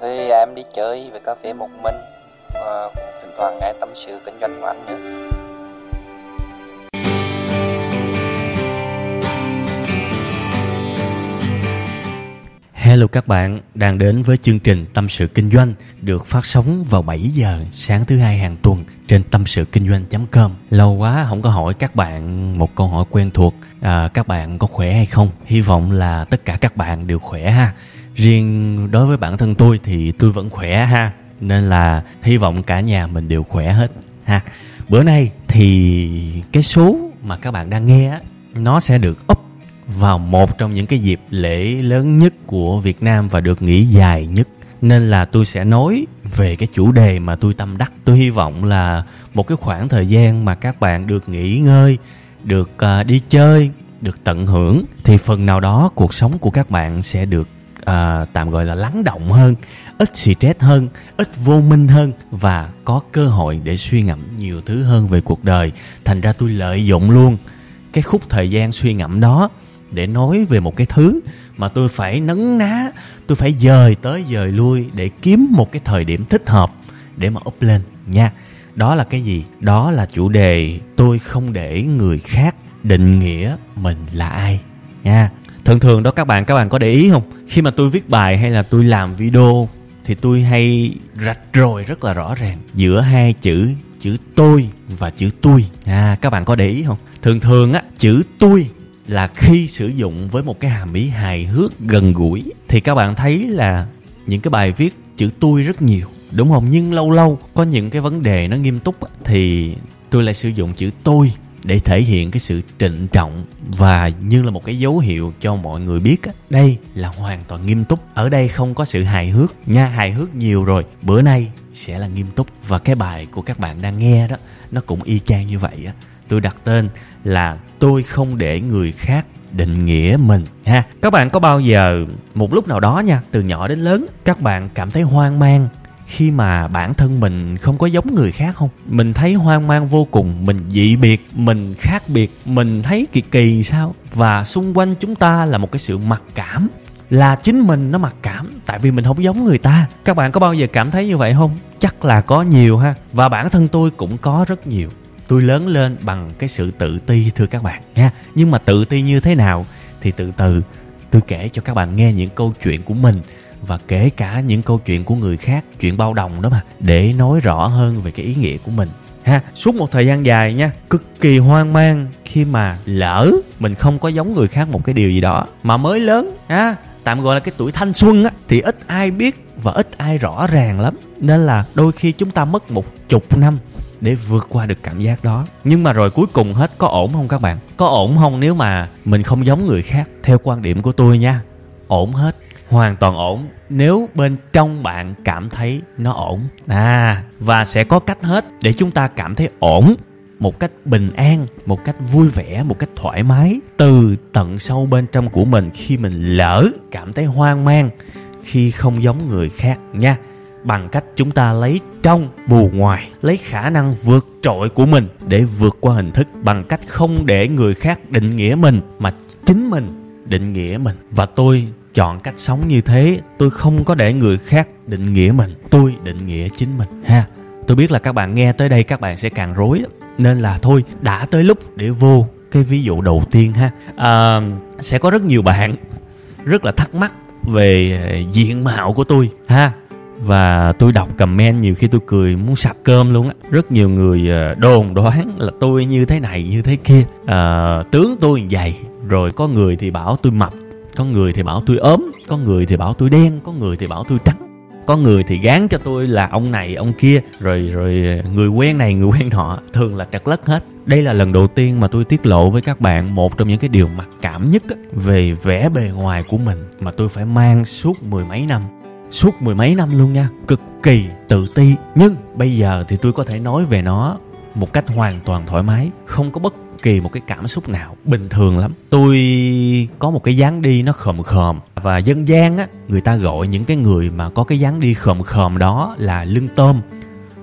Thì à, em đi chơi về cà phê một mình và cũng thỉnh thoảng nghe tâm sự kinh doanh của anh nữa. Hello các bạn, đang đến với chương trình Tâm sự Kinh doanh được phát sóng vào 7 giờ sáng thứ hai hàng tuần trên tâm sự kinh doanh.com. Lâu quá không có hỏi các bạn một câu hỏi quen thuộc, à, các bạn có khỏe hay không? Hy vọng là tất cả các bạn đều khỏe ha. Riêng đối với bản thân tôi thì tôi vẫn khỏe ha, nên là hy vọng cả nhà mình đều khỏe hết ha. Bữa nay thì cái số mà các bạn đang nghe á, nó sẽ được up vào một trong những cái dịp lễ lớn nhất của Việt Nam và được nghỉ dài nhất. Nên là tôi sẽ nói về cái chủ đề mà tôi tâm đắc. Tôi hy vọng là một cái khoảng thời gian mà các bạn được nghỉ ngơi được à, đi chơi được tận hưởng thì phần nào đó cuộc sống của các bạn sẽ được uh, tạm gọi là lắng động hơn ít stress hơn ít vô minh hơn và có cơ hội để suy ngẫm nhiều thứ hơn về cuộc đời. Thành ra tôi lợi dụng luôn cái khúc thời gian suy ngẫm đó để nói về một cái thứ mà tôi phải nấn ná tôi phải dời tới dời lui để kiếm một cái thời điểm thích hợp để mà up lên nha. Đó là cái gì? Đó là chủ đề tôi không để người khác định nghĩa mình là ai nha thường thường đó các bạn các bạn có để ý không? Khi mà tôi viết bài hay là tôi làm video thì tôi hay rạch rồi rất là rõ ràng. Giữa hai chữ chữ tôi và chữ tôi. À các bạn có để ý không? Thường thường á, chữ tôi là khi sử dụng với một cái hàm ý hài hước, gần gũi. Thì các bạn thấy là những cái bài viết chữ tôi rất nhiều, đúng không? Nhưng lâu lâu có những cái vấn đề nó nghiêm túc thì tôi lại sử dụng chữ tôi để thể hiện cái sự trịnh trọng và như là một cái dấu hiệu cho mọi người biết đây là hoàn toàn nghiêm túc. Ở đây không có sự hài hước nha, hài hước nhiều rồi. Bữa nay sẽ là nghiêm túc và cái bài của các bạn đang nghe đó, nó cũng y chang như vậy á. Tôi đặt tên là tôi không để người khác định nghĩa mình, ha. Các bạn có bao giờ, một lúc nào đó nha, từ nhỏ đến lớn, các bạn cảm thấy hoang mang khi mà bản thân mình không có giống người khác không? Mình thấy hoang mang vô cùng, mình dị biệt, mình khác biệt, mình thấy kỳ kỳ sao? Và xung quanh chúng ta là một cái sự mặc cảm, là chính mình nó mặc cảm, tại vì mình không giống người ta. Các bạn có bao giờ cảm thấy như vậy không? Chắc là có nhiều ha. Và bản thân tôi cũng có rất nhiều. Tôi lớn lên bằng cái sự tự ti, thưa các bạn, nha. Nhưng mà tự ti như thế nào thì từ từ tôi kể cho các bạn nghe những câu chuyện của mình và kể cả những câu chuyện của người khác, chuyện bao đồng đó mà, để nói rõ hơn về cái ý nghĩa của mình. Ha, suốt một thời gian dài nha, cực kỳ hoang mang khi mà lỡ mình không có giống người khác một cái điều gì đó mà mới lớn, ha, tạm gọi là cái tuổi thanh xuân á, thì ít ai biết và ít ai rõ ràng lắm. Nên là đôi khi chúng ta mất một chục năm để vượt qua được cảm giác đó. Nhưng mà rồi cuối cùng hết, có ổn không các bạn? Có ổn không nếu mà mình không giống người khác, theo quan điểm của tôi nha, ổn hết hoàn toàn ổn. Nếu bên trong bạn cảm thấy nó ổn à và sẽ có cách hết để chúng ta cảm thấy ổn một cách bình an, một cách vui vẻ, một cách thoải mái. Từ tận sâu bên trong của mình, khi mình lỡ cảm thấy hoang mang, khi không giống người khác nha, bằng cách chúng ta lấy trong bù ngoài, lấy khả năng vượt trội của mình để vượt qua hình thức bằng cách không để người khác định nghĩa mình, mà chính mình định nghĩa mình. Và tôi chọn cách sống như thế tôi không có để người khác định nghĩa mình tôi định nghĩa chính mình ha. Tôi biết là các bạn nghe tới đây các bạn sẽ càng rối nên là thôi đã tới lúc để vô cái ví dụ đầu tiên ha. À, sẽ có rất nhiều bạn rất là thắc mắc về diện mạo của tôi ha. Và tôi đọc comment nhiều khi tôi cười muốn sạc cơm luôn á. Rất nhiều người ờ, đồn đoán là tôi như thế này như thế kia. À, tướng tôi dày rồi có người thì bảo tôi mập có người thì bảo tôi ốm, có người thì bảo tôi đen, có người thì bảo tôi trắng. Có người thì gán cho tôi là ông này, ông kia, rồi rồi người quen này, người quen họ thường là trật lất hết. Đây là lần đầu tiên mà tôi tiết lộ với các bạn một trong những cái điều mặc cảm nhất về vẻ bề ngoài của mình mà tôi phải mang suốt mười mấy năm. Suốt mười mấy năm luôn nha, cực kỳ tự ti. Nhưng bây giờ thì tôi có thể nói về nó một cách hoàn toàn thoải mái, không có bất kỳ một cái cảm xúc nào, bình thường lắm. Tôi có một cái dáng đi nó khòm khòm, và dân gian á, người ta gọi những cái người mà có cái dáng đi khòm khòm đó là lưng tôm.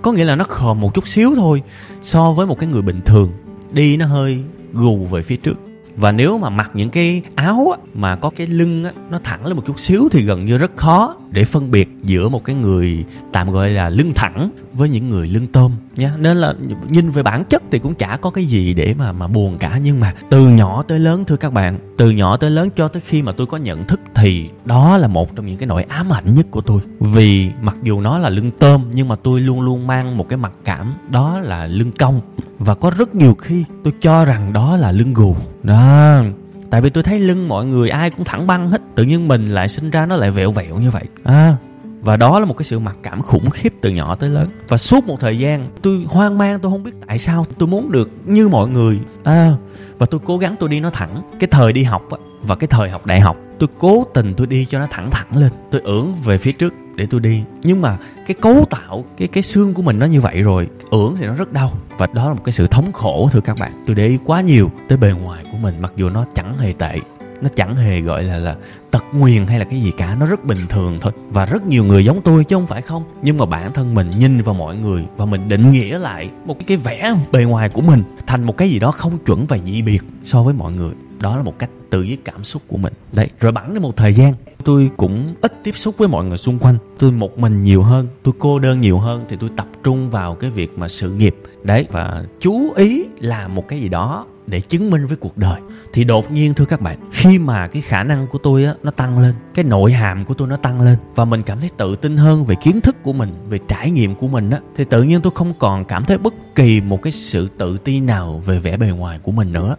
Có nghĩa là nó khòm một chút xíu thôi so với một cái người bình thường. Đi nó hơi gù về phía trước và nếu mà mặc những cái áo á, mà có cái lưng á, nó thẳng lên một chút xíu thì gần như rất khó để phân biệt giữa một cái người tạm gọi là lưng thẳng với những người lưng tôm nha nên là nhìn về bản chất thì cũng chả có cái gì để mà mà buồn cả. Nhưng mà từ nhỏ tới lớn thưa các bạn từ nhỏ tới lớn cho tới khi mà tôi có nhận thức thì đó là một trong những cái nỗi ám ảnh nhất của tôi. Vì mặc dù nó là lưng tôm nhưng mà tôi luôn luôn mang một cái mặc cảm đó là lưng cong. Và có rất nhiều khi tôi cho rằng đó là lưng gù. Đó À, tại vì tôi thấy lưng mọi người ai cũng thẳng băng hết tự nhiên mình lại sinh ra nó lại vẹo vẹo như vậy. À và đó là một cái sự mặc cảm khủng khiếp từ nhỏ tới lớn. Và suốt một thời gian tôi hoang mang tôi không biết tại sao tôi muốn được như mọi người. À và tôi cố gắng tôi đi nó thẳng. Cái thời đi học á, và cái thời học đại học tôi cố tình tôi đi cho nó thẳng thẳng lên. Tôi ưỡn về phía trước để tôi đi. Nhưng mà cái cấu tạo cái cái xương của mình nó như vậy rồi ưỡn thì nó rất đau. Và đó là một cái sự thống khổ thưa các bạn. Tôi để ý quá nhiều tới bề ngoài của mình mặc dù nó chẳng hề tệ. Nó chẳng hề gọi là là tật nguyền hay là cái gì cả. Nó rất bình thường thôi. Và rất nhiều người giống tôi chứ không phải không. Nhưng mà bản thân mình nhìn vào mọi người và mình định nghĩa lại một cái, cái vẻ bề ngoài của mình thành một cái gì đó không chuẩn và dị biệt so với mọi người đó là một cách tự với cảm xúc của mình. Đấy, rồi bẵng đến một thời gian, tôi cũng ít tiếp xúc với mọi người xung quanh. Tôi một mình nhiều hơn, tôi cô đơn nhiều hơn, thì tôi tập trung vào cái việc mà sự nghiệp. Đấy, và chú ý làm một cái gì đó để chứng minh với cuộc đời. Thì đột nhiên, thưa các bạn, khi mà cái khả năng của tôi á, nó tăng lên, cái nội hàm của tôi nó tăng lên, và mình cảm thấy tự tin hơn về kiến thức của mình, về trải nghiệm của mình á, thì tự nhiên tôi không còn cảm thấy bất kỳ một cái sự tự ti nào về vẻ bề ngoài của mình nữa.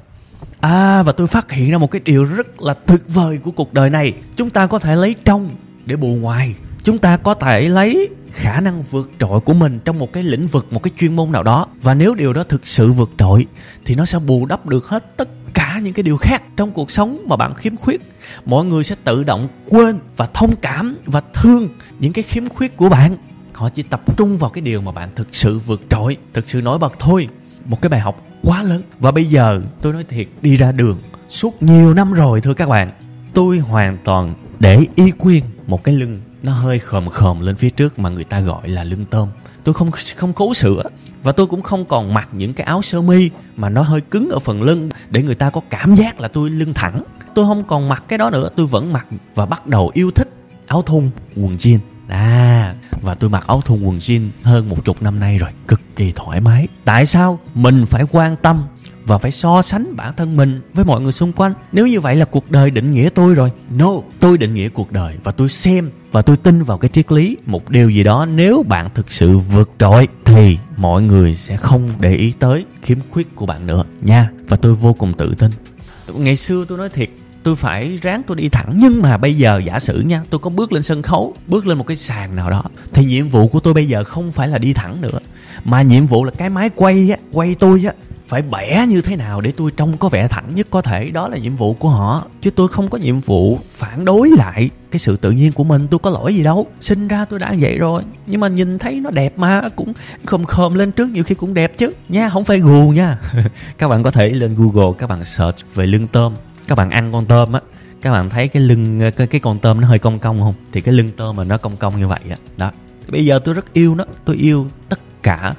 À và tôi phát hiện ra một cái điều rất là tuyệt vời của cuộc đời này. Chúng ta có thể lấy trong để bù ngoài. Chúng ta có thể lấy khả năng vượt trội của mình trong một cái lĩnh vực, một cái chuyên môn nào đó. Và nếu điều đó thực sự vượt trội Thì nó sẽ bù đắp được hết tất cả những cái điều khác trong cuộc sống mà bạn khiếm khuyết. Mọi người sẽ tự động quên và thông cảm và thương những cái khiếm khuyết của bạn. Họ chỉ tập trung vào cái điều mà bạn thực sự vượt trội, thực sự nổi bật thôi một cái bài học quá lớn. Và bây giờ tôi nói thiệt đi ra đường suốt nhiều năm rồi thưa các bạn tôi hoàn toàn để y quyên một cái lưng nó hơi khòm khòm lên phía trước mà người ta gọi là lưng tôm. Tôi không không cố sửa và tôi cũng không còn mặc những cái áo sơ mi mà nó hơi cứng ở phần lưng để người ta có cảm giác là tôi lưng thẳng. Tôi không còn mặc cái đó nữa tôi vẫn mặc và bắt đầu yêu thích áo thun quần jean. À, và tôi mặc áo thun quần jean hơn một chục năm nay rồi, cực kỳ thoải mái. Tại sao mình phải quan tâm và phải so sánh bản thân mình với mọi người xung quanh? Nếu như vậy là cuộc đời định nghĩa tôi rồi. No, tôi định nghĩa cuộc đời và tôi xem và tôi tin vào cái triết lý một điều gì đó nếu bạn thực sự vượt trội thì mọi người sẽ không để ý tới khiếm khuyết của bạn nữa nha. Và tôi vô cùng tự tin. Ngày xưa tôi nói thiệt tôi phải ráng tôi đi thẳng. Nhưng mà bây giờ giả sử nha, tôi có bước lên sân khấu, bước lên một cái sàn nào đó, thì nhiệm vụ của tôi bây giờ không phải là đi thẳng nữa. Mà nhiệm vụ là cái máy quay á, quay tôi á, phải bẻ như thế nào để tôi trông có vẻ thẳng nhất có thể. Đó là nhiệm vụ của họ, chứ tôi không có nhiệm vụ phản đối lại cái sự tự nhiên của mình. Tôi có lỗi gì đâu. Sinh ra tôi đã vậy rồi. Nhưng mà nhìn thấy nó đẹp mà, cũng khom khom lên trước nhiều khi cũng đẹp chứ. Nha, không phải gù nha. Các bạn có thể lên google, các bạn search về lưng tôm các bạn ăn con tôm á các bạn thấy cái lưng cái, cái con tôm nó hơi cong cong không? Thì cái lưng tôm mà nó cong cong như vậy á đó. Bây giờ tôi rất yêu nó tôi yêu tất cả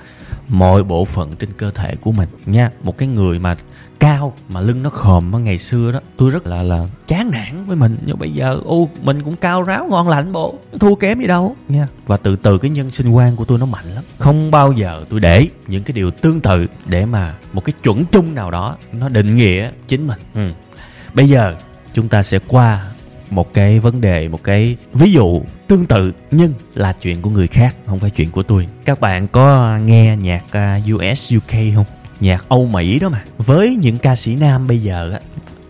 mọi bộ phận trên cơ thể của mình nha. Một cái người mà cao mà lưng nó khòm mà ngày xưa đó tôi rất là là chán nản với mình. Nhưng bây giờ ô mình cũng cao ráo ngon lành bộ thua kém gì đâu nha. Và từ từ cái nhân sinh quan của tôi nó mạnh lắm. Không bao giờ tôi để những cái điều tương tự để mà một cái chuẩn chung nào đó nó định nghĩa chính mình. Ừ. Bây giờ chúng ta sẽ qua một cái vấn đề, một cái ví dụ tương tự nhưng là chuyện của người khác, không phải chuyện của tôi. Các bạn có nghe nhạc à, US UK không? Nhạc Âu Mỹ đó mà. Với những ca sĩ nam bây giờ á,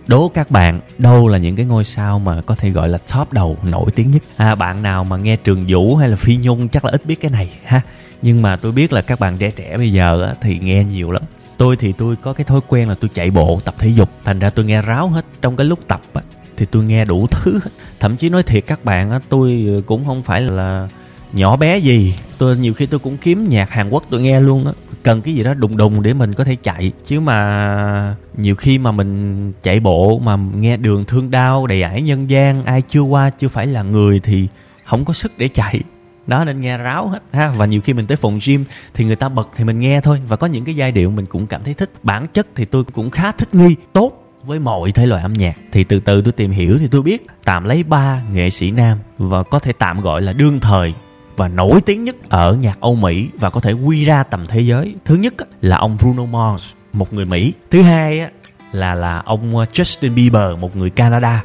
đố các bạn đâu là những cái ngôi sao mà có thể gọi là top đầu nổi tiếng nhất à bạn nào mà nghe trường vũ hay là phi nhung chắc là ít biết cái này ha nhưng mà tôi biết là các bạn trẻ trẻ bây giờ á, thì nghe nhiều lắm tôi thì tôi có cái thói quen là tôi chạy bộ tập thể dục. Thành ra tôi nghe ráo hết trong cái lúc tập á, thì tôi nghe đủ thứ thậm chí nói thiệt các bạn á, tôi ờ, cũng không phải là nhỏ bé gì. Tôi, nhiều khi tôi cũng kiếm nhạc hàn quốc tôi nghe luôn á. Cần cái gì đó đùng đùng để mình có thể chạy. Chứ mà nhiều khi mà mình chạy bộ mà nghe đường thương đau, đầy ải nhân gian, ai chưa qua, chưa phải là người thì không có sức để chạy đó nên nghe ráo hết ha và nhiều khi mình tới phòng gym thì người ta bật thì mình nghe thôi và có những cái giai điệu mình cũng cảm thấy thích bản chất thì tôi cũng khá thích nghi tốt với mọi thể loại âm nhạc thì từ từ tôi tìm hiểu thì tôi biết tạm lấy ba nghệ sĩ nam và có thể tạm gọi là đương thời và nổi tiếng nhất ở nhạc Âu Mỹ và có thể quy ra tầm thế giới. Thứ nhất là ông Bruno Mars, một người Mỹ. Thứ hai là là ông ờ, Justin Bieber, một người Canada.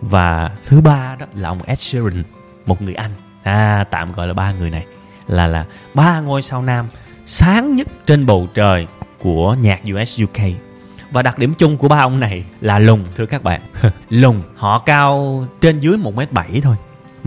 Và thứ ba đó là ông Ed Sheeran, một người Anh. À, tạm gọi là ba người này là là ba ngôi sao nam sáng nhất trên bầu trời của nhạc US UK và đặc điểm chung của ba ông này là lùn thưa các bạn. Lùn họ cao trên dưới một m bảy thôi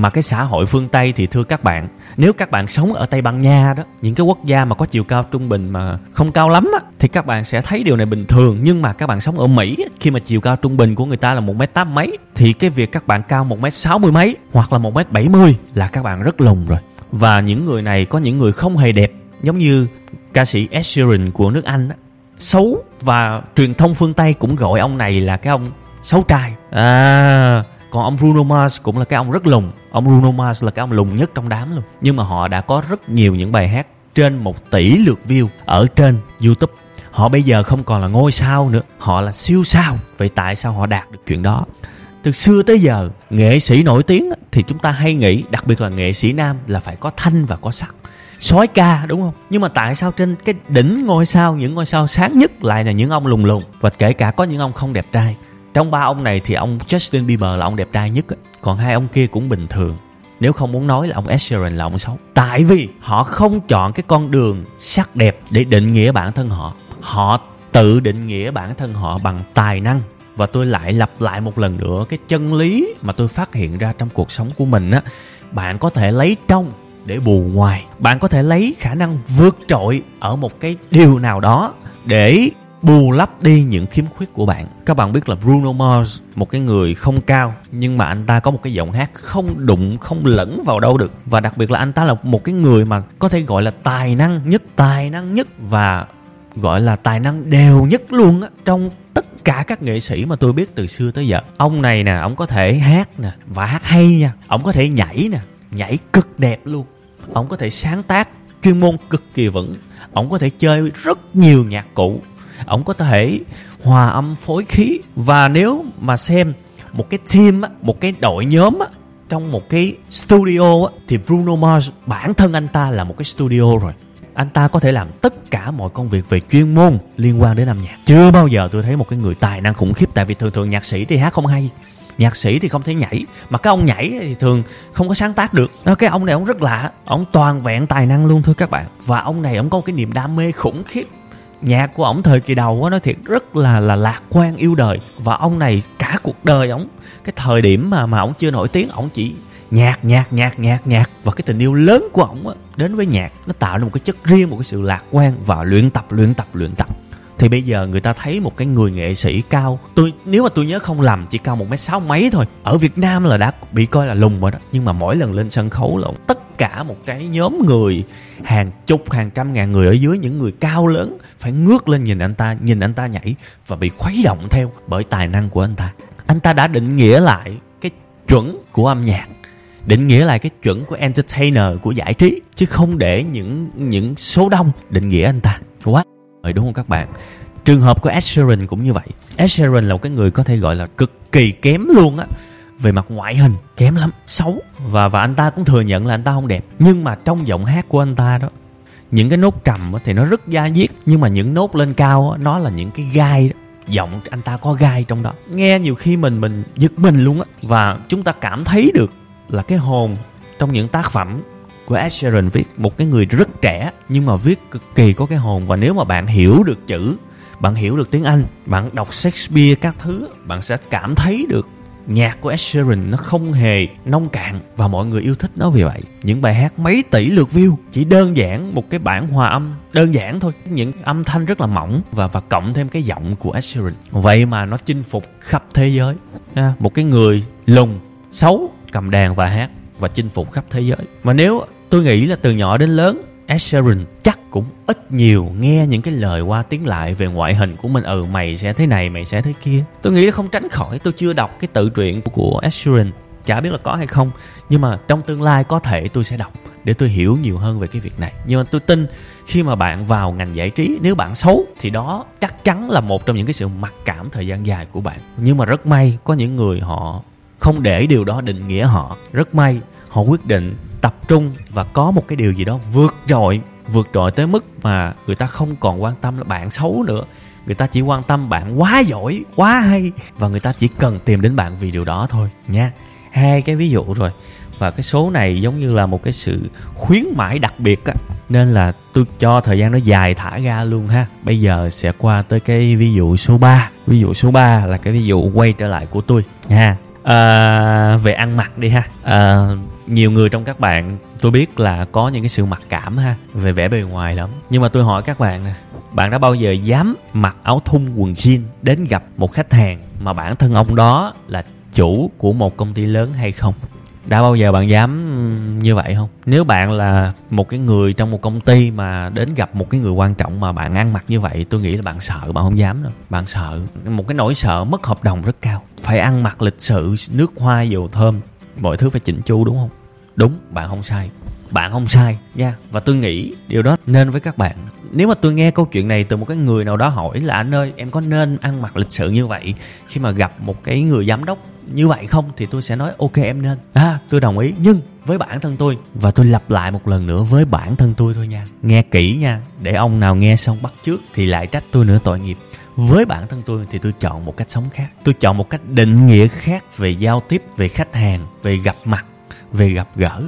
mà cái xã hội phương Tây thì thưa các bạn, Nếu các bạn sống ở Tây Ban Nha đó, Những cái quốc gia mà có chiều cao trung bình mà không cao lắm á, Thì các bạn sẽ thấy điều này bình thường. Nhưng mà các bạn sống ở Mỹ Khi mà chiều cao trung bình của người ta là một m tám mấy, Thì cái việc các bạn cao một m sáu mươi mấy Hoặc là một m bảy mươi Là các bạn rất lùn rồi. Và những người này có những người không hề đẹp, Giống như ca sĩ Ed Sheeran của nước Anh á. Xấu Và truyền thông phương Tây cũng gọi ông này là cái ông xấu trai. À còn ông Bruno Mars cũng là cái ông rất lùn ông Bruno Mars là cái ông lùn nhất trong đám luôn. Nhưng mà họ đã có rất nhiều những bài hát trên một tỷ lượt view ở trên YouTube. Họ bây giờ không còn là ngôi sao nữa, họ là siêu sao. Vậy tại sao họ đạt được chuyện đó? Từ xưa tới giờ, nghệ sĩ nổi tiếng thì chúng ta hay nghĩ, đặc biệt là nghệ sĩ nam, là phải có thanh và có sắc. Sói ca, đúng không? Nhưng mà tại sao trên cái đỉnh ngôi sao, những ngôi sao sáng nhất lại là những ông lùn lùn và kể cả có những ông không đẹp trai trong ba ông này thì ông Justin Bieber là ông đẹp trai nhất Còn hai ông kia cũng bình thường. Nếu không muốn nói là ông Ed Sheeran là ông xấu. Tại vì họ không chọn cái con đường sắc đẹp để định nghĩa bản thân họ. Họ tự định nghĩa bản thân họ bằng tài năng. Và tôi lại lặp lại một lần nữa cái chân lý mà tôi phát hiện ra trong cuộc sống của mình á. Bạn có thể lấy trong để bù ngoài. Bạn có thể lấy khả năng vượt trội ở một cái điều nào đó để bù lấp đi những khiếm khuyết của bạn. Các bạn biết là Bruno Mars, một cái người không cao nhưng mà anh ta có một cái giọng hát không đụng, không lẫn vào đâu được. Và đặc biệt là anh ta là một cái người mà có thể gọi là tài năng nhất, tài năng nhất và gọi là tài năng đều nhất luôn á trong tất cả các nghệ sĩ mà tôi biết từ xưa tới giờ. Ông này nè, ông có thể hát nè và hát hay nha. Ông có thể nhảy nè, nhảy cực đẹp luôn. Ông có thể sáng tác chuyên môn cực kỳ vững. Ông có thể chơi rất nhiều nhạc cụ ổng có thể hòa âm phối khí. Và nếu mà xem một cái team một cái đội nhóm trong một cái studio thì Bruno Mars, bản thân anh ta là một cái studio rồi. Anh ta có thể làm tất cả mọi công việc về chuyên môn liên quan đến âm nhạc. Chưa bao giờ tôi thấy một cái người tài năng khủng khiếp, tại vì thường thường nhạc sĩ thì hát không hay. Nhạc sĩ thì không thể nhảy. Mà cái ông nhảy thì thường không có sáng tác được. Đó, cái ông này ông rất lạ. Ông toàn vẹn tài năng luôn, thưa các bạn. Và ông này, ông có một cái niềm đam mê khủng khiếp nhạc của ổng thời kỳ đầu á nói thiệt rất là là lạc quan yêu đời. Và ông này cả cuộc đời ổng, cái thời điểm mà mà ổng chưa nổi tiếng, ổng chỉ nhạc nhạc nhạc nhạc nhạc. Và cái tình yêu lớn của ổng á, đến với nhạc, nó tạo ra một cái chất riêng, một cái sự lạc quan và luyện tập luyện tập luyện tập thì bây giờ người ta thấy một cái người nghệ sĩ cao. Tôi, nếu mà tôi nhớ không lầm, chỉ cao một mét sáu mấy thôi. Ở việt nam là đã bị coi là lùn rồi đó. Nhưng mà mỗi lần lên sân khấu là tất cả một cái nhóm người, hàng chục, hàng trăm ngàn người ở dưới những người cao lớn phải ngước lên nhìn anh ta, nhìn anh ta nhảy và bị khuấy động theo bởi tài năng của anh ta. Anh ta đã định nghĩa lại cái chuẩn của âm nhạc, định nghĩa lại cái chuẩn của entertainer, của giải trí, chứ không để những những số đông định nghĩa anh ta. Quá rồi đúng không các bạn? Trường hợp của Ed Sheeran cũng như vậy. Ed Sheeran là một cái người có thể gọi là cực kỳ kém luôn á. Về mặt ngoại hình, kém lắm, xấu. Và và anh ta cũng thừa nhận là anh ta không đẹp. Nhưng mà trong giọng hát của anh ta đó, những cái nốt trầm thì nó rất da diết. Nhưng mà những nốt lên cao nó là những cái gai đó. Giọng anh ta có gai trong đó. Nghe nhiều khi mình mình giật mình luôn á. Và chúng ta cảm thấy được là cái hồn trong những tác phẩm của Ed Sheeran viết một cái người rất trẻ nhưng mà viết cực kỳ có cái hồn. Và nếu mà bạn hiểu được chữ bạn hiểu được tiếng Anh bạn đọc Shakespeare các thứ bạn sẽ cảm thấy được nhạc của Ed Sheeran nó không hề nông cạn và mọi người yêu thích nó vì vậy. Những bài hát mấy tỷ lượt view chỉ đơn giản một cái bản hòa âm đơn giản thôi. Những âm thanh rất là mỏng và và cộng thêm cái giọng của Ed Sheeran. Vậy mà nó chinh phục khắp thế giới. À, một cái người lùng xấu cầm đàn và hát và chinh phục khắp thế giới. Mà nếu tôi nghĩ là từ nhỏ đến lớn, Ed Sheeran chắc cũng ít nhiều nghe những cái lời qua tiếng lại về ngoại hình của mình. Ừ mày sẽ thế này, mày sẽ thế kia. Tôi nghĩ là không tránh khỏi, tôi chưa đọc cái tự truyện của Ed Sheeran, chả biết là có hay không, nhưng mà trong tương lai có thể tôi sẽ đọc để tôi hiểu nhiều hơn về cái việc này. Nhưng mà tôi tin khi mà bạn vào ngành giải trí, nếu bạn xấu thì đó chắc chắn là một trong những cái sự mặc cảm thời gian dài của bạn. Nhưng mà rất may có những người họ không để điều đó định nghĩa họ. Rất may họ quyết định tập trung và có một cái điều gì đó vượt trội vượt trội tới mức mà người ta không còn quan tâm là bạn xấu nữa. Người ta chỉ quan tâm bạn quá giỏi quá hay và người ta chỉ cần tìm đến bạn vì điều đó thôi nha. Hai cái ví dụ rồi. Và cái số này giống như là một cái sự khuyến mãi đặc biệt á. Nên là tôi cho thời gian nó dài thả ra luôn ha. Bây giờ sẽ qua tới cái ví dụ số 3 ví dụ số 3 là cái ví dụ quay trở lại của tôi ha à, về ăn mặc đi ha. À, nhiều người trong các bạn, tôi biết là có những cái sự mặc cảm ha, về vẻ bề ngoài lắm. Nhưng mà tôi hỏi các bạn nè, bạn đã bao giờ dám mặc áo thun quần jean đến gặp một khách hàng mà bản thân ông đó là chủ của một công ty lớn hay không? Đã bao giờ bạn dám như vậy không? Nếu bạn là một cái người trong một công ty mà đến gặp một cái người quan trọng mà bạn ăn mặc như vậy, tôi nghĩ là bạn sợ, bạn không dám đâu. Bạn sợ, một cái nỗi sợ mất hợp đồng rất cao. Phải ăn mặc lịch sự, nước hoa, dầu thơm mọi thứ phải chỉnh chu đúng không? Đúng, bạn không sai. Bạn không sai, nha. Và tôi nghĩ điều đó nên với các bạn. Nếu mà tôi nghe câu chuyện này từ một cái người nào đó hỏi là, anh ơi, em có nên ăn mặc lịch sự như vậy khi mà gặp một cái người giám đốc như vậy không? Thì tôi sẽ nói, ok, em nên. À tôi đồng ý. Nhưng với bản thân tôi, và tôi lặp lại một lần nữa với bản thân tôi thôi nha. Nghe kỹ nha, để ông nào nghe xong bắt trước thì lại trách tôi nữa tội nghiệp với bản thân tôi thì tôi chọn một cách sống khác. Tôi chọn một cách định nghĩa khác về giao tiếp về khách hàng về gặp mặt về gặp gỡ.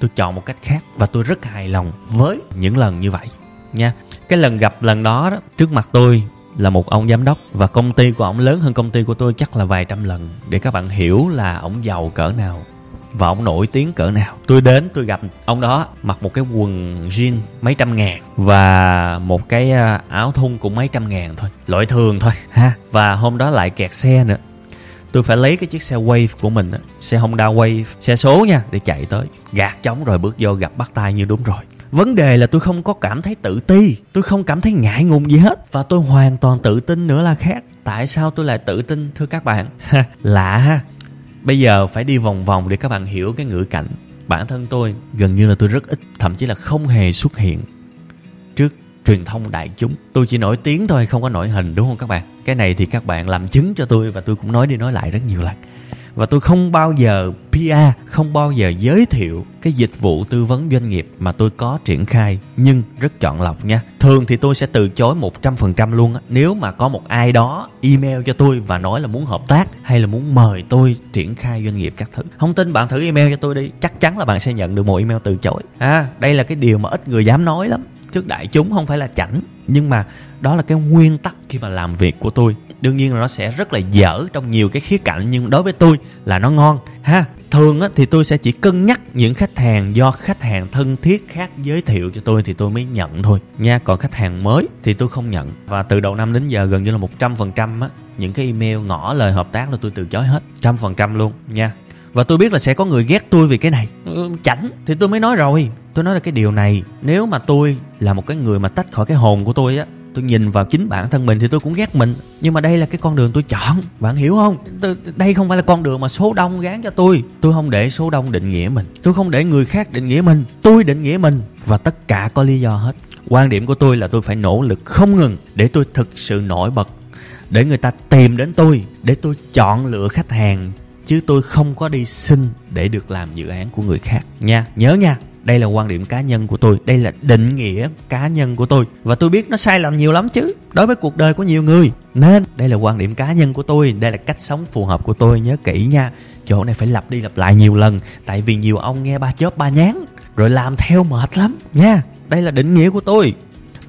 Tôi chọn một cách khác và tôi rất hài lòng với những lần như vậy. Nha cái lần gặp lần đó, đó trước mặt tôi là một ông giám đốc và công ty của ông lớn hơn công ty của tôi chắc là vài trăm lần. Để các bạn hiểu là ông giàu cỡ nào và ông nổi tiếng cỡ nào. Tôi đến, tôi gặp ông đó, mặc một cái quần jean mấy trăm ngàn và một cái à, áo thun cũng mấy trăm ngàn thôi loại thường thôi, ha. Và hôm đó lại kẹt xe nữa. Tôi phải lấy cái chiếc xe wave của mình xe honda wave, xe số nha, để chạy tới. Gạt chống rồi bước vô gặp bắt tay như đúng rồi. Vấn đề là tôi không có cảm thấy tự ti, tôi không cảm thấy ngại ngùng gì hết. Và tôi hoàn toàn tự tin nữa là khác. Tại sao tôi lại tự tin, thưa các bạn? Lạ ha bây giờ phải đi vòng vòng để các bạn hiểu cái ngữ cảnh. Bản thân tôi gần như là tôi rất ít, thậm chí là không hề xuất hiện trước truyền thông đại chúng. Tôi chỉ nổi tiếng thôi, không có nổi hình, đúng không các bạn? Cái này thì các bạn làm chứng cho tôi và tôi cũng nói đi nói lại rất nhiều lần và tôi không bao giờ PR, không bao giờ giới thiệu cái dịch vụ tư vấn doanh nghiệp mà tôi có triển khai nhưng rất chọn lọc nha. Thường thì tôi sẽ từ chối 100% luôn á. Nếu mà có một ai đó email cho tôi và nói là muốn hợp tác hay là muốn mời tôi triển khai doanh nghiệp các thứ. Không tin bạn thử email cho tôi đi, chắc chắn là bạn sẽ nhận được một email từ chối. À, đây là cái điều mà ít người dám nói lắm trước đại chúng không phải là chảnh nhưng mà đó là cái nguyên tắc khi mà làm việc của tôi. Đương nhiên là nó sẽ rất là dở trong nhiều cái khía cạnh nhưng đối với tôi là nó ngon ha. Thường á, thì tôi sẽ chỉ cân nhắc những khách hàng do khách hàng thân thiết khác giới thiệu cho tôi thì tôi mới nhận thôi. Nha còn khách hàng mới thì tôi không nhận. Và từ đầu năm đến giờ gần như là một trăm phần trăm á những cái email ngỏ lời hợp tác là tôi từ chối hết trăm phần trăm luôn nha và tôi biết là sẽ có người ghét tôi vì cái này. Ừ, chảnh thì tôi mới nói rồi. Tôi nói là cái điều này nếu mà tôi là một cái người mà tách khỏi cái hồn của tôi á tôi nhìn vào chính bản thân mình thì tôi cũng ghét mình. Nhưng mà đây là cái con đường tôi chọn. Bạn hiểu không? Đây không phải là con đường mà số đông gán cho tôi. Tôi không để số đông định nghĩa mình. Tôi không để người khác định nghĩa mình. Tôi định nghĩa mình. Và tất cả có lý do hết. Quan điểm của tôi là tôi phải nỗ lực không ngừng để tôi thực sự nổi bật. Để người ta tìm đến tôi. Để tôi chọn lựa khách hàng chứ tôi không có đi xin để được làm dự án của người khác. Nha, nhớ nha, đây là quan điểm cá nhân của tôi, đây là định nghĩa cá nhân của tôi. Và tôi biết nó sai lầm nhiều lắm chứ, đối với cuộc đời của nhiều người. Nên, đây là quan điểm cá nhân của tôi, đây là cách sống phù hợp của tôi, nhớ kỹ nha. Chỗ này phải lặp đi lặp lại nhiều lần, tại vì nhiều ông nghe ba chớp ba nhán, rồi làm theo mệt lắm nha. Đây là định nghĩa của tôi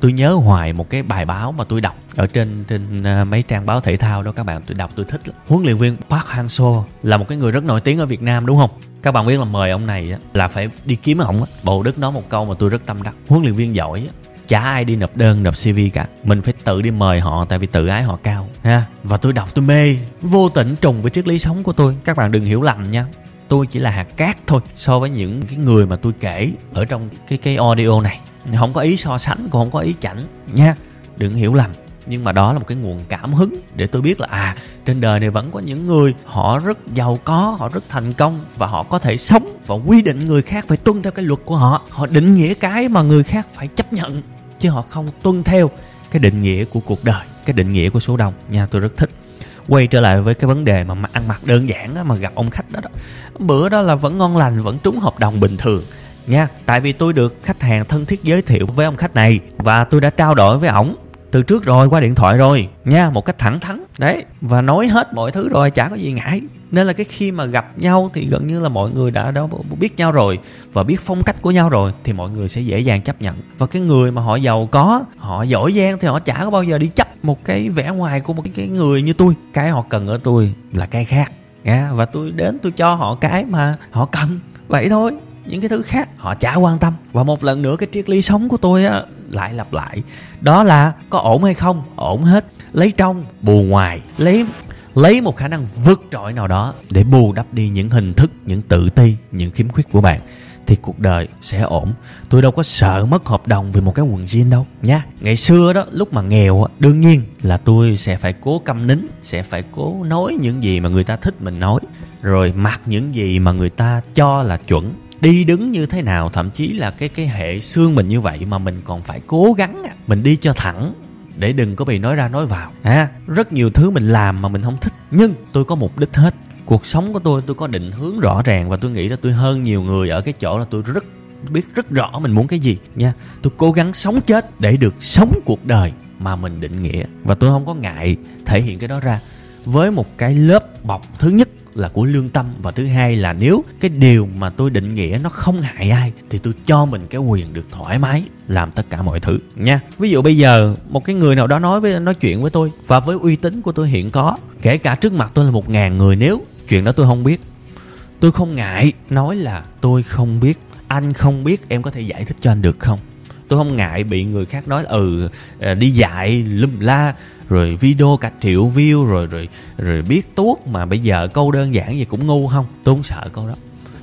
tôi nhớ hoài một cái bài báo mà tôi đọc ở trên trên à, mấy trang báo thể thao đó các bạn. Tôi đọc tôi thích lắm. huấn luyện viên Park Hang-seo là một cái người rất nổi tiếng ở Việt Nam đúng không? Các bạn biết là mời ông này là phải đi kiếm ông á. bầu đức nói một câu mà tôi rất tâm đắc. Huấn luyện viên giỏi á, chả ai đi nộp đơn nộp cv cả. Mình phải tự đi mời họ tại vì tự ái họ cao ha. Và tôi đọc tôi mê vô tình trùng với triết lý sống của tôi. Các bạn đừng hiểu lầm nha. Tôi chỉ là hạt cát thôi so với những cái người mà tôi kể ở trong cái cái audio này không có ý so sánh cũng không có ý chảnh nha. Đừng hiểu lầm. Nhưng mà đó là một cái nguồn cảm hứng để tôi biết là à trên đời này vẫn có những người họ rất giàu có họ rất thành công và họ có thể sống và quy định người khác phải tuân theo cái luật của họ. Họ định nghĩa cái mà người khác phải chấp nhận chứ họ không tuân theo cái định nghĩa của cuộc đời cái định nghĩa của số đông. Nha tôi rất thích. Quay trở lại với cái vấn đề mà ăn mặc đơn giản á, mà gặp ông khách đó, đó. Bữa đó là vẫn ngon lành vẫn trúng hợp đồng bình thường nha, tại vì tôi được khách hàng thân thiết giới thiệu với ông khách này và tôi đã trao đổi với ổng từ trước rồi, qua điện thoại rồi. Nha, một cách thẳng thắn. Đấy, và nói hết mọi thứ rồi, chả có gì ngại. Nên là cái khi mà gặp nhau thì gần như là mọi người đã đã biết nhau rồi và biết phong cách của nhau rồi thì mọi người sẽ dễ dàng chấp nhận. Và cái người mà họ giàu có, họ giỏi giang thì họ chả có bao giờ đi chấp một cái vẻ ngoài của một cái người như tôi. Cái họ cần ở tôi là cái khác, nha. Và tôi đến tôi cho họ cái mà họ cần, vậy thôi những cái thứ khác. Họ chả quan tâm. Và một lần nữa, cái triết lý sống của tôi á, lại lặp lại. Đó là có ổn hay không? Ổn hết. Lấy trong, bù ngoài. Lấy lấy một khả năng vượt trội nào đó để bù đắp đi những hình thức, những tự ti, những khiếm khuyết của bạn. Thì cuộc đời sẽ ổn. Tôi đâu có sợ mất hợp đồng vì một cái quần jean đâu, nha. Ngày xưa đó, lúc mà nghèo đương nhiên là tôi sẽ phải cố câm nín, sẽ phải cố nói những gì mà người ta thích mình nói. Rồi mặc những gì mà người ta cho là chuẩn đi đứng như thế nào, thậm chí là cái cái hệ xương mình như vậy mà mình còn phải cố gắng mình đi cho thẳng để đừng có bị nói ra nói vào, ha. Rất nhiều thứ mình làm mà mình không thích, nhưng tôi có mục đích hết. Cuộc sống của tôi tôi có định hướng rõ ràng và tôi nghĩ là tôi hơn nhiều người ở cái chỗ là tôi rất biết rất rõ mình muốn cái gì, nha. Tôi cố gắng sống chết để được sống cuộc đời mà mình định nghĩa. Và tôi không có ngại thể hiện cái đó ra. Với một cái lớp bọc thứ nhất là của lương tâm. Và thứ hai là nếu cái điều mà tôi định nghĩa nó không hại ai, thì tôi cho mình cái quyền được thoải mái làm tất cả mọi thứ nha. Ví dụ bây giờ một cái người nào đó nói với, nói chuyện với tôi, và với uy tín của tôi hiện có, kể cả trước mặt tôi là một ngàn người, nếu chuyện đó tôi không biết, tôi không ngại nói là tôi không biết, anh không biết, em có thể giải thích cho anh được không? Tôi không ngại bị người khác nói ừ ờ, đi dạy, lum la rồi video cả triệu view, rồi rồi rồi biết tuốt. Mà bây giờ câu đơn giản gì cũng ngu không? Tôi không sợ câu đó.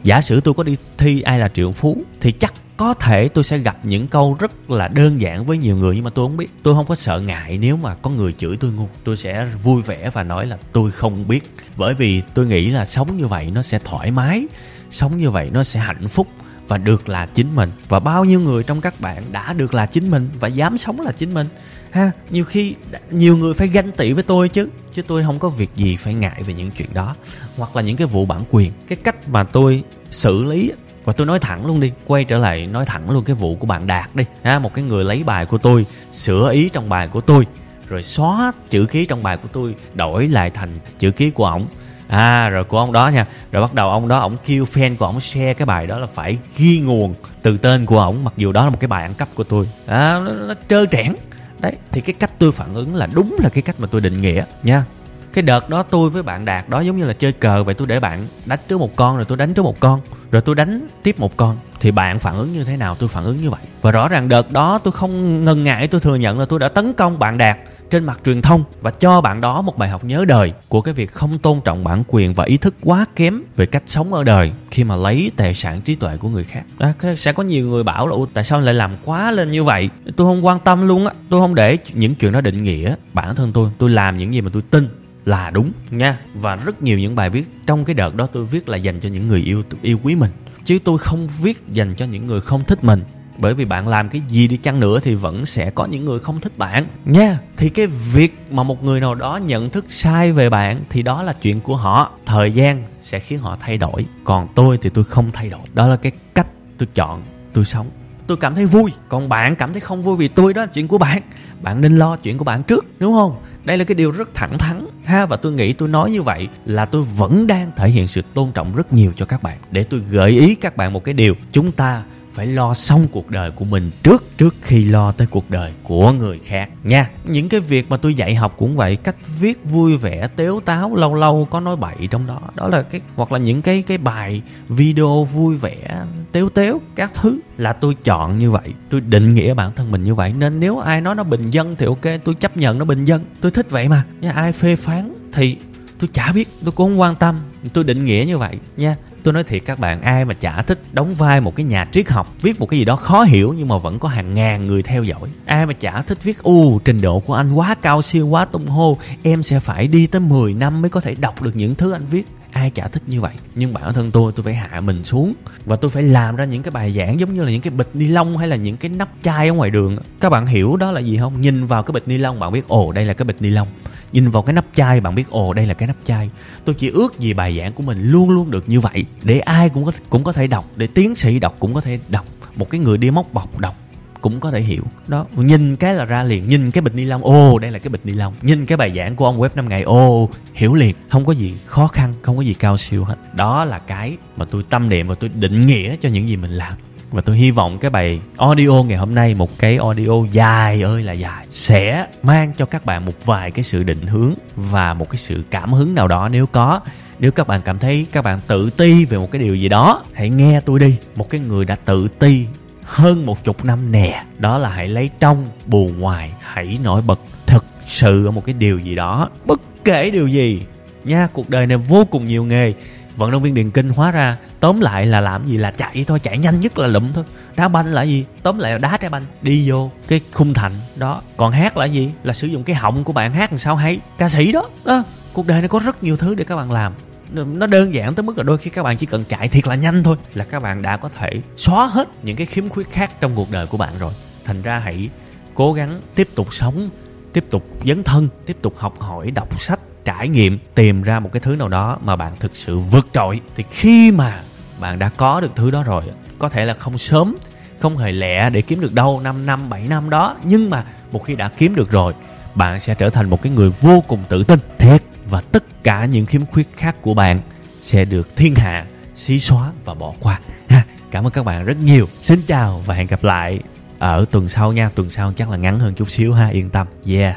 Giả sử tôi có đi thi ai là triệu phú, thì chắc có thể tôi sẽ gặp những câu rất là đơn giản với nhiều người, nhưng mà tôi không biết. Tôi không có sợ ngại nếu mà có người chửi tôi ngu. Tôi sẽ vui vẻ và nói là tôi không biết. Bởi vì tôi nghĩ là sống như vậy nó sẽ thoải mái, sống như vậy nó sẽ hạnh phúc và được là chính mình. Và bao nhiêu người trong các bạn đã được là chính mình và dám sống là chính mình? Ha nhiều khi nhiều người phải ganh tị với tôi chứ. Chứ tôi không có việc gì phải ngại về những chuyện đó. Hoặc là những cái vụ bản quyền. Cái cách mà tôi xử lý và tôi nói thẳng luôn đi quay trở lại nói thẳng luôn cái vụ của bạn đạt đi. Ha một cái người lấy bài của tôi sửa ý trong bài của tôi rồi xóa chữ ký trong bài của tôi đổi lại thành chữ ký của ổng. À rồi của ông đó nha. Rồi bắt đầu ông đó ổng kêu fan của ổng share cái bài đó là phải ghi nguồn từ tên của ổng mặc dù đó là một cái bài ăn cắp của tôi. À nó, nó trơ trẽn đấy, thì cái cách tôi phản ứng là đúng là cái cách mà tôi định nghĩa, nha cái đợt đó tôi với bạn đạt đó giống như là chơi cờ vậy tôi để bạn đánh trước một con rồi tôi đánh trước một con rồi tôi đánh tiếp một con. Thì bạn phản ứng như thế nào? Tôi phản ứng như vậy. Và rõ ràng đợt đó tôi không ngần ngại tôi thừa nhận là tôi đã tấn công bạn đạt trên mặt truyền thông và cho bạn đó một bài học nhớ đời của cái việc không tôn trọng bản quyền và ý thức quá kém về cách sống ở đời khi mà lấy tài sản trí tuệ của người khác. À, sẽ có nhiều người bảo là tại sao lại làm quá lên như vậy? Tôi không quan tâm luôn á. Tôi không để những chuyện đó định nghĩa bản thân tôi. Tôi làm những gì mà tôi tin là đúng nha. Và rất nhiều những bài viết trong cái đợt đó tôi viết là dành cho những người yêu yêu quý mình. Chứ tôi không viết dành cho những người không thích mình. Bởi vì bạn làm cái gì đi chăng nữa thì vẫn sẽ có những người không thích bạn nha. Thì cái việc mà một người nào đó nhận thức sai về bạn thì đó là chuyện của họ. Thời gian sẽ khiến họ thay đổi. Còn tôi thì tôi không thay đổi. Đó là cái cách tôi chọn tôi sống tôi cảm thấy vui, còn bạn cảm thấy không vui vì tôi đó là chuyện của bạn. Bạn nên lo chuyện của bạn trước, đúng không? Đây là cái điều rất thẳng thắn, ha, và tôi nghĩ tôi nói như vậy là tôi vẫn đang thể hiện sự tôn trọng rất nhiều cho các bạn. Để tôi gợi ý các bạn một cái điều, chúng ta phải lo xong cuộc đời của mình trước trước khi lo tới cuộc đời của người khác nha. Những cái việc mà tôi dạy học cũng vậy, cách viết vui vẻ, tếu táo, lâu lâu có nói bậy trong đó. Đó là cái, hoặc là những cái cái bài video vui vẻ, tếu tếu, các thứ là tôi chọn như vậy. Tôi định nghĩa bản thân mình như vậy. Nên nếu ai nói nó bình dân thì ok, tôi chấp nhận nó bình dân. Tôi thích vậy mà. Nha, ai phê phán thì tôi chả biết, tôi cũng không quan tâm. Tôi định nghĩa như vậy nha. Tôi nói thiệt các bạn, ai mà chả thích đóng vai một cái nhà triết học, viết một cái gì đó khó hiểu nhưng mà vẫn có hàng ngàn người theo dõi. Ai mà chả thích viết u trình độ của anh quá cao siêu, quá tung hô, em sẽ phải đi tới 10 năm mới có thể đọc được những thứ anh viết. Ai chả thích như vậy, nhưng bản thân tôi tôi phải hạ mình xuống và tôi phải làm ra những cái bài giảng giống như là những cái bịch ni lông hay là những cái nắp chai ở ngoài đường. Các bạn hiểu đó là gì không? Nhìn vào cái bịch ni lông, bạn biết, ồ, đây là cái bịch ni lông nhìn vào cái nắp chai, bạn biết, ồ, đây là cái nắp chai. Tôi chỉ ước gì bài giảng của mình luôn luôn được như vậy, để ai cũng có cũng có thể đọc, để tiến sĩ đọc cũng có thể đọc, một cái người đi móc bọc đọc cũng có thể hiểu. Đó, nhìn cái là ra liền, nhìn cái bịch ni lông ô đây là cái bịch ni lông. Nhìn cái bài giảng của ông web 5 ngày ô hiểu liền, không có gì khó khăn, không có gì cao siêu hết. Đó là cái mà tôi tâm niệm và tôi định nghĩa cho những gì mình làm và tôi hy vọng cái bài audio ngày hôm nay, một cái audio dài ơi là dài, sẽ mang cho các bạn một vài cái sự định hướng và một cái sự cảm hứng nào đó. Nếu có, nếu các bạn cảm thấy các bạn tự ti về một cái điều gì đó, hãy nghe tôi đi. Một cái người đã tự ti hơn một chục năm nè, đó là hãy lấy trong bù ngoài, hãy nổi bật thực sự ở một cái điều gì đó. Bất kể điều gì nha, cuộc đời này vô cùng nhiều nghề vận động viên điền kinh hóa ra, tóm lại là làm gì là chạy thôi, chạy nhanh nhất là lụm thôi. Đá banh là gì? Tóm lại là đá trái banh, đi vô cái khung thành đó. Còn hát là gì? Là sử dụng cái họng của bạn hát làm sao hay? Ca sĩ đó đó. Cuộc đời này có rất nhiều thứ để các bạn làm. Nó đơn giản tới mức là đôi khi các bạn chỉ cần chạy thiệt là nhanh thôi là các bạn đã có thể xóa hết những cái khiếm khuyết khác trong cuộc đời của bạn rồi. Thành ra hãy cố gắng tiếp tục sống, tiếp tục dấn thân, tiếp tục học hỏi, đọc sách trải nghiệm, tìm ra một cái thứ nào đó mà bạn thực sự vượt trội, thì khi mà bạn đã có được thứ đó rồi, có thể là không sớm, không hề lẹ để kiếm được đâu 5 năm 7 năm đó, nhưng mà một khi đã kiếm được rồi, bạn sẽ trở thành một cái người vô cùng tự tin, thiệt và tất cả những khiếm khuyết khác của bạn sẽ được thiên hạ xí xóa và bỏ qua. Ha, cảm ơn các bạn rất nhiều. Xin chào và hẹn gặp lại ở tuần sau nha. Tuần sau chắc là ngắn hơn chút xíu ha, yên tâm. Yeah.